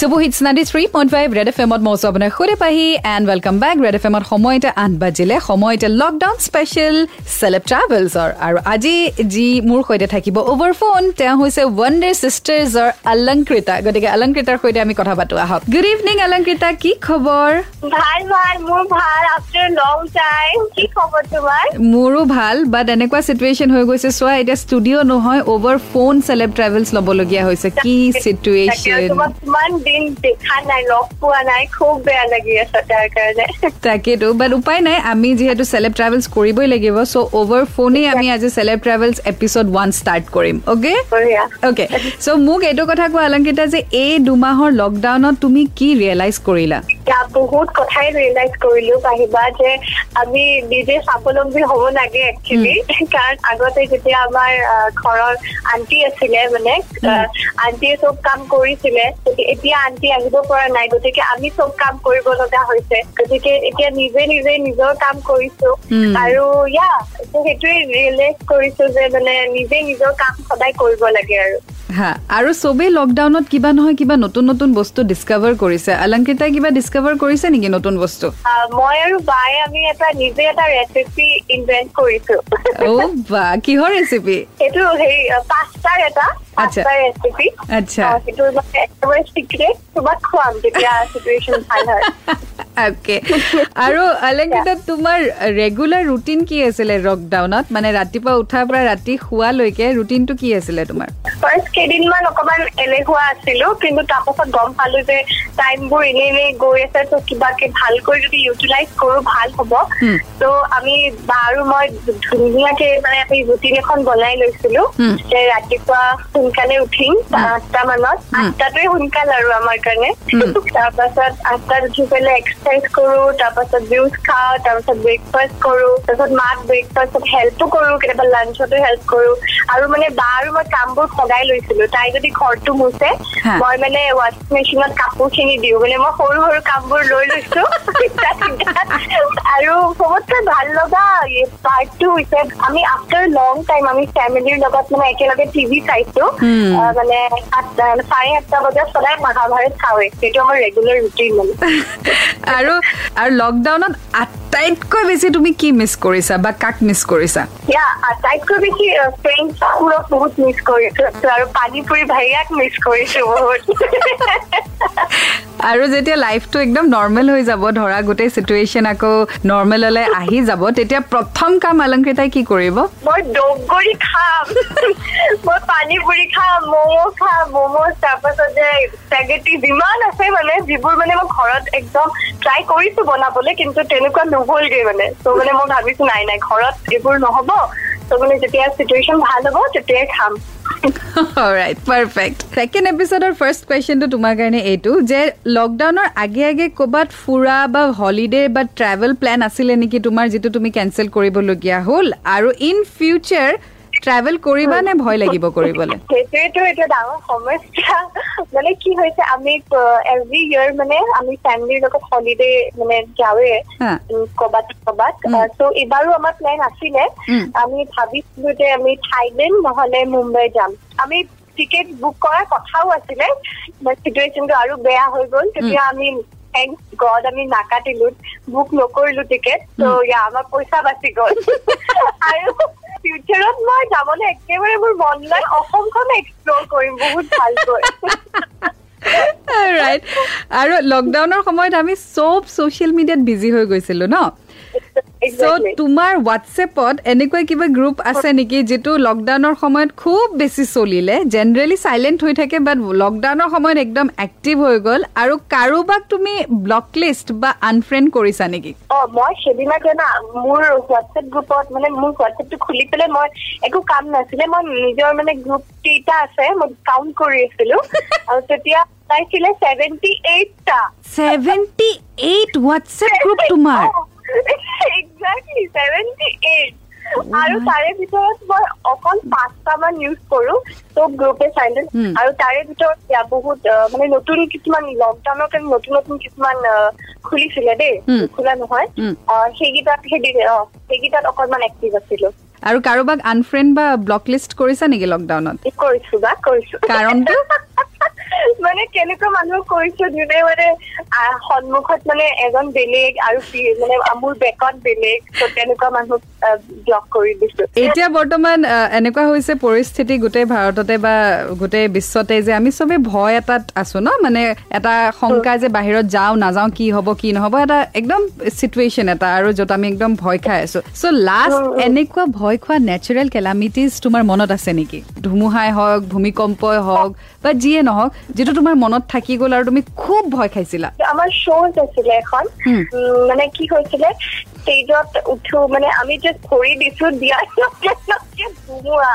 Ninety three point five Red F এমত মৌচু আপোনাৰ সুৰে পাহি and welcome back Red F এমত সময়তে আঠ বাজিলে। সময়তে লকডাউন স্পেচিয়েল চেলেব ট্ৰেভেলছৰ আৰু আজি যি মোৰ সৈতে থাকিব অভাৰ ফোন তেওঁ হৈছে ৱণ্ডাৰ অলংকৃতা। গতিকে অলংকৃতাৰ সৈতে আমি কথা পাতো। আহক। গুড ইভিনিং অলংকৃতা কি খবৰ? ভাল ভাল মোৰ ভাল। আফটাৰ লং টাইম কি খবৰ তোমাৰ? মোৰো ভাল বাট এনেকুৱা চিটুৱেশ্যন হৈ গৈছে চোৱা এতিয়া ষ্টুডিঅ' নহয় অভাৰ ফোন চেলেব ট্ৰেভেলছ ল'বলগীয়া হৈছে। কি চিটুৱেশ্যন দিন দেখা নাই লগ পোৱা নাই খুব বেয়া লাগি আছে তাৰ কাৰণে। তাকেতো বাট উপায় নাই আমি যিহেতু চেলেব ট্ৰেভেলছ কৰিবই লাগিব চ' অভাৰ ফোনেই আমি আজি celeb travels episode one start কৰিম অ'কে অ'কে চ' মোক এইটো কথা কোৱা অলংকিতা যে এই দুমাহৰ লকডাউনত তুমি কি ৰিয়েলাইজ কৰিলা? বহুত কথাই ৰিয়েলাইজ কৰিলো পাহিবা যে আমি নিজে স্বাৱলম্বী হ'ব লাগে একচুৱেলি কাৰণ আগতে যেতিয়া আমাৰ ঘৰৰ আন্টি আছিলে মানে আন্টিয়ে চব কাম কৰিছিলে এতিয়া আন্টি আহিব পৰা নাই। গতিকে আমি চব কাম কৰিব লগা হৈছে। গতিকে এতিয়া নিজে নিজে নিজৰ কাম কৰিছো। আৰু ইয়া সেইটোৱে ৰিয়েলাইজ কৰিছো যে মানে নিজে নিজৰ কাম সদায় কৰিব লাগে আৰু। হা আৰু চবেই লকডাউনত কিবা নহয় কিবা নতুন নতুন বস্তু ডিছকাভাৰ কৰিছে। অলংকিতাই কিবা ডিছকাভাৰ কৰিছে নেকি নতুন বস্তু? মই আৰু বায়ে আমি এটা নিজে এটা ৰেচিপি ইনভেন্ট কৰিছো। কিহৰ ৰেচিপি সেইটো হেৰি পাস্তাৰ এটা। আচ্ছা। ৰেচিপি আচ্ছা। সেইটো মানে একেবাৰে চিক্ৰেট তোমাক খুৱাম যেতিয়া চিটুৱেশ্যন ভাল হয়। অ'কে আৰু অলংকিতা তোমাৰ ৰেগুলাৰ ৰুটিন কি আছিলে লকডাউনত মানে ৰাতিপুৱা উঠাৰ পৰা ৰাতি শোৱালৈকে ৰুটিনটো কি আছিলে তোমাৰ? ফাৰ্ষ্ট কেইদিনমান অকমান এলেহুৱা আছিলো কিন্তু তাৰপাছত গম পালো যে টাইমবোৰ এনে এনে গৈ আছে ত' কিবাকে ভালকৈ যদি ইউটিলাইজ কৰো ভাল হ'ব। ত' আমি বা আৰু মই ধুনীয়াকে মানে আমি ৰুটিন এখন বনাই লৈছিলো। যে ৰাতিপুৱা সোনকালে উঠিম আঠটা মানত হুম। আঠটাটোৱে সোনকাল আৰু আমাৰ কাৰণে। তাৰপাছত আঠটাত উঠি পেলাই এক্সাৰচাইজ কৰো তাৰপাছত জুচ খাওঁ তাৰপাছত ব্ৰেকফাষ্ট কৰো তাৰপাছত মাক ব্ৰেকফাষ্টত হেল্পো কৰো কেতিয়াবা লাঞ্চতো হেল্প কৰো আৰু মানে বা আৰু মই কামবোৰ সদায় লৈছিলো। তাই যদি ঘৰটো মুচে। মই মানে ৱাশ্বিং মেচিনত কাপোৰ খিনি দিওঁ। মানে মই সৰু সৰু কামবোৰ লৈ লৈছো। আৰু চবতকৈ ভাল লগা পাৰ্টটো হৈছে আমি আফটাৰ লং টাইম আমি ফেমিলিৰ লগত মানে একেলগে টিভি চাইছো। মানে চাৰে আঠটা বজাত সদায় মহাভাৰত চাওঁৱে সেইটো আমাৰ ৰেগুলাৰ ৰুটিন মানে। আৰু আৰু লকডাউনত আটাইতকৈ বেছি তুমি কি মিছ কৰিছা বা কাক মিছ কৰিছা? আটাইতকৈ বেছি ফ্ৰেণ্ডছবোৰক বহুত মিছ কৰিছো। আৰু পানী পুৰি ভাইয়াক মিছ কৰিছো বহুত। আৰু যেতিয়া লাইফটো একদম নৰ্মেল হৈ যাব ধৰা গোটেই চিটুৱেশ্যন আকৌ নৰ্মেললৈ আহি যাব তেতিয়া প্ৰথম কাম অলংকৃতাই কি কৰিব? মই দগৰি খাম। মই পানী পুৰি খাম ম'ম' খাম ম'ম' তাৰপাছত যে স্পেগেটি যিমান আছে মানে যিবোৰ মানে মই ঘৰত একদম ট্ৰাই কৰিছো বনাবলৈ কিন্তু তেনেকুৱা নহ'লগে মানে। ত' মানে মই ভাবিছো নাই নাই ঘৰত এইবোৰ নহ'ব। এইটো যে লকডাউনৰ আগে আগে ক'ৰবাত ফুৰা বা হলিডে বা ট্ৰেভেল প্লেন আছিলে নেকি? তোমাৰ যিটো তুমি কেঞ্চেল কৰিবলগীয়া হ'ল। আৰু ইন ফিউচাৰ ট্ৰেভেল কৰিবা নে ভয় লাগিব কৰিবলৈ? সেইটোৱেতো এতিয়া ডাঙৰ সমস্যা। মানে কি হৈছে আমি এভৰি ইয়াৰ মানে আমি ফেমিলিৰ লগত হলিডে মানে যাওঁৱে হা। উম, ক'ৰবাত ক'ৰবাত। উম। ত' এইবাৰো আমাৰ প্লেন আছিলে। আমি ভাবিছিলো যে আমি থাইলেণ্ড নহলে মুম্বাই যাম। আমি টিকেট বুক কৰাৰ কথাও আছিলে চিটুৱেশ্যনটো আৰু বেয়া হৈ গ'ল। তেতিয়া আমি থেংক গড আমি নাকাটিলো বুক নকৰিলো টিকেট ত' আমাৰ পইচা বাচি গ'ল। আৰু ফিউচাৰত মই যাবলৈ একেবাৰে মোৰ মন নাই অসমখন এক্সপ্ল'ৰ কৰিম বহুত ভালকৈ ৰাইট আৰু লকডাউনৰ সময়ত আমি চব ছ'চিয়েল মিডিয়াত বিজি হৈ গৈছিলো ন? চ'. তোমাৰ হোৱাটছএপত এনেকুৱা কিবা গ্ৰুপ আছে নেকি যিটো লকডাউনৰ সময়ত খুব বেছি চলিলে? জেনেৰেলি চাইলেণ্ট হৈ থাকে বাট লকডাউনৰ সময়ত একদম এক্টিভ হৈ গ'ল। আৰু কাৰোবাক তুমি ব্লক লিষ্ট বা আনফ্ৰেণ্ড কৰিছা নেকি? অ মই সেইদিনা জানা মোৰ হোৱাটছএপ গ্ৰুপত মানে মোৰ হোৱাটছএপটো খুলি পেলাই মই একো কাম নাছিলে মই নিজৰ মানে গ্ৰুপ কেইটা আছে মই কাউণ্ট কৰি আছিলো। আৰু তেতিয়া ওলাইছিলে ছেভেণ্টি এইটটা ছেভেণ্টি এইট হোৱাটছএপ গ্ৰুপ তোমাৰ একজেক্টলি ছেভেণ্টি এইট আৰু তাৰে ভিতৰত মই অকল পাঁচটা মান ইউজ কৰো চব গ্ৰুপে চাইলেণ্ট. আৰু তাৰে ভিতৰত বহুত মানে নতুন কিছুমান লকডাউনৰ কাৰণে নতুন নতুন কিছুমান খুলিছিলে দেই Hmm. খোলা নহয় Hmm. সেইকেইটাত সেই অ সেইকেইটাত অকণমান এক্টিভ আছিলো আৰু কাৰোবাক আনফ্ৰেণ্ড বা ব্লক লিষ্ট কৰিছা নেকি লকডাউনত কৰিছো বা কৰিছো কাৰণটো? মানে কেনেকুৱা মানুহ কৈছো যোনে মানে সন্মুখত মানে এজন বেলেগ আৰু মানে মোৰ বেকত বেলেগ তেনেকুৱা মানুহক ব্লক কৰি দিছো। এতিয়া বৰ্তমান এনেকুৱা হৈছে পৰিস্থিতি গোটেই ভাৰততে বা গোটেই বিশ্বতে যে আমি চবে ভয় এটাত আছো ন মানে এটা শংকা যে বাহিৰত যাওঁ নাযাওঁ কি হ'ব কি নহ'ব এটা একদম চিটুৱেশ্যন এটা আৰু য'ত আমি একদম ভয় খাই আছো। চ' লাষ্ট এনেকুৱা ভয় খোৱা নেচাৰেল কেলামিটিজ তোমাৰ মনত আছে নেকি? ধুমুহাই হওক ভূমিকম্পই হওক বা যিয়ে নহওক যিটো তোমাৰ মনত থাকি গ'ল আৰু তুমি খুব ভয় খাইছিলা। আমাৰ শ্ব'জ আছিলে এখন। মানে কি হৈছিলে ষ্টেজত উঠো মানে আমি জাষ্ট ভৰি দিছো দিয়াৰ লগে লগে ধুমুহা।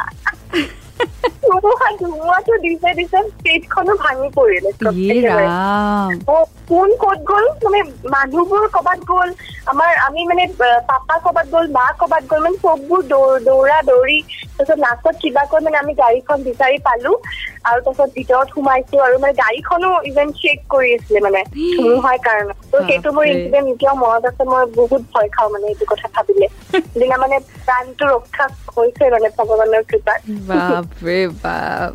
ধুমুহা ধুমুহাটো দিছে দিছে ষ্টেজখনো ভাঙি পৰিলে চব ইয়ে একেবাৰে। ৰাম। অ, কোন ক'ত গ'ল? মানে মানুহবোৰ ক'বাত গ'ল আমাৰ আমি মানে পাপা ক'বাত গ'ল মা ক'বাত গ'ল মানে চববোৰ দৌৰা দৌৰি তাৰপিছত লাষ্টত কিবা কৈ মানে আমি গাড়ীখন বিচাৰি পালো। আৰু তাৰপিছত ভিতৰত সোমাইছো আৰু মানে গাড়ীখনো ইভেন চেক কৰি আছিলে মানে ধুমুহাৰ কাৰণে। ত' সেইটো মোৰ। ইনচিডেণ্ট এতিয়াও মনত আছে মই বহুত ভয় খাওঁ মানে এইটো কথা ভাবিলে। দিনা মানে প্ৰাণটো ৰক্ষা হৈছে মানে ভগৱানৰ কৃপাত। বাপৰে বাপ।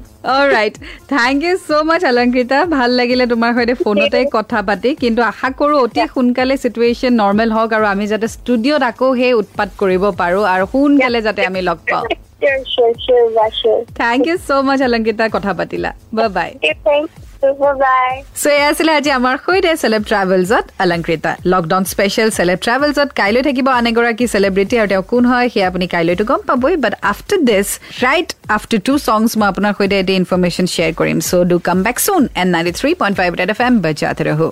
Right thank you so' much Alankrita. ভাল লাগিলে তোমাৰ সৈতে ফোনতে কথা পাতি। কিন্তু আশা কৰোঁ অতি সোনকালে চিটুৱেশ্যন নৰ্মেল হওক আৰু আমি যাতে ষ্টুডিঅ'ত আকৌ সেই উৎপাত কৰিব পাৰোঁ। আৰু সোনকালে যাতে আমি লগ পাওঁ। থেংক ইউ ছ' মাছ অলংকৃতা কথা পাতিলা bye bye Okay, thanks. Bye-bye. চ' এয়া আছিলে আজি আমাৰ সৈতে চেলেব ট্ৰেভেলছত অলংকৃতা লকডাউন স্পেচিয়েল চেলেব ট্ৰেভেলছত কাইলৈ থাকিব আন এগৰাকী চেলিব্ৰিটি আৰু তেওঁ কোন হয় সেয়া আপুনি কাইলৈতো গম পাবই but after this right after two মই আপোনাৰ সৈতে এটি ইনফৰমেশ্যন শ্বেয়াৰ কৰিম. So' do come back soon and ninety three point five at F M বজাতে ৰহো।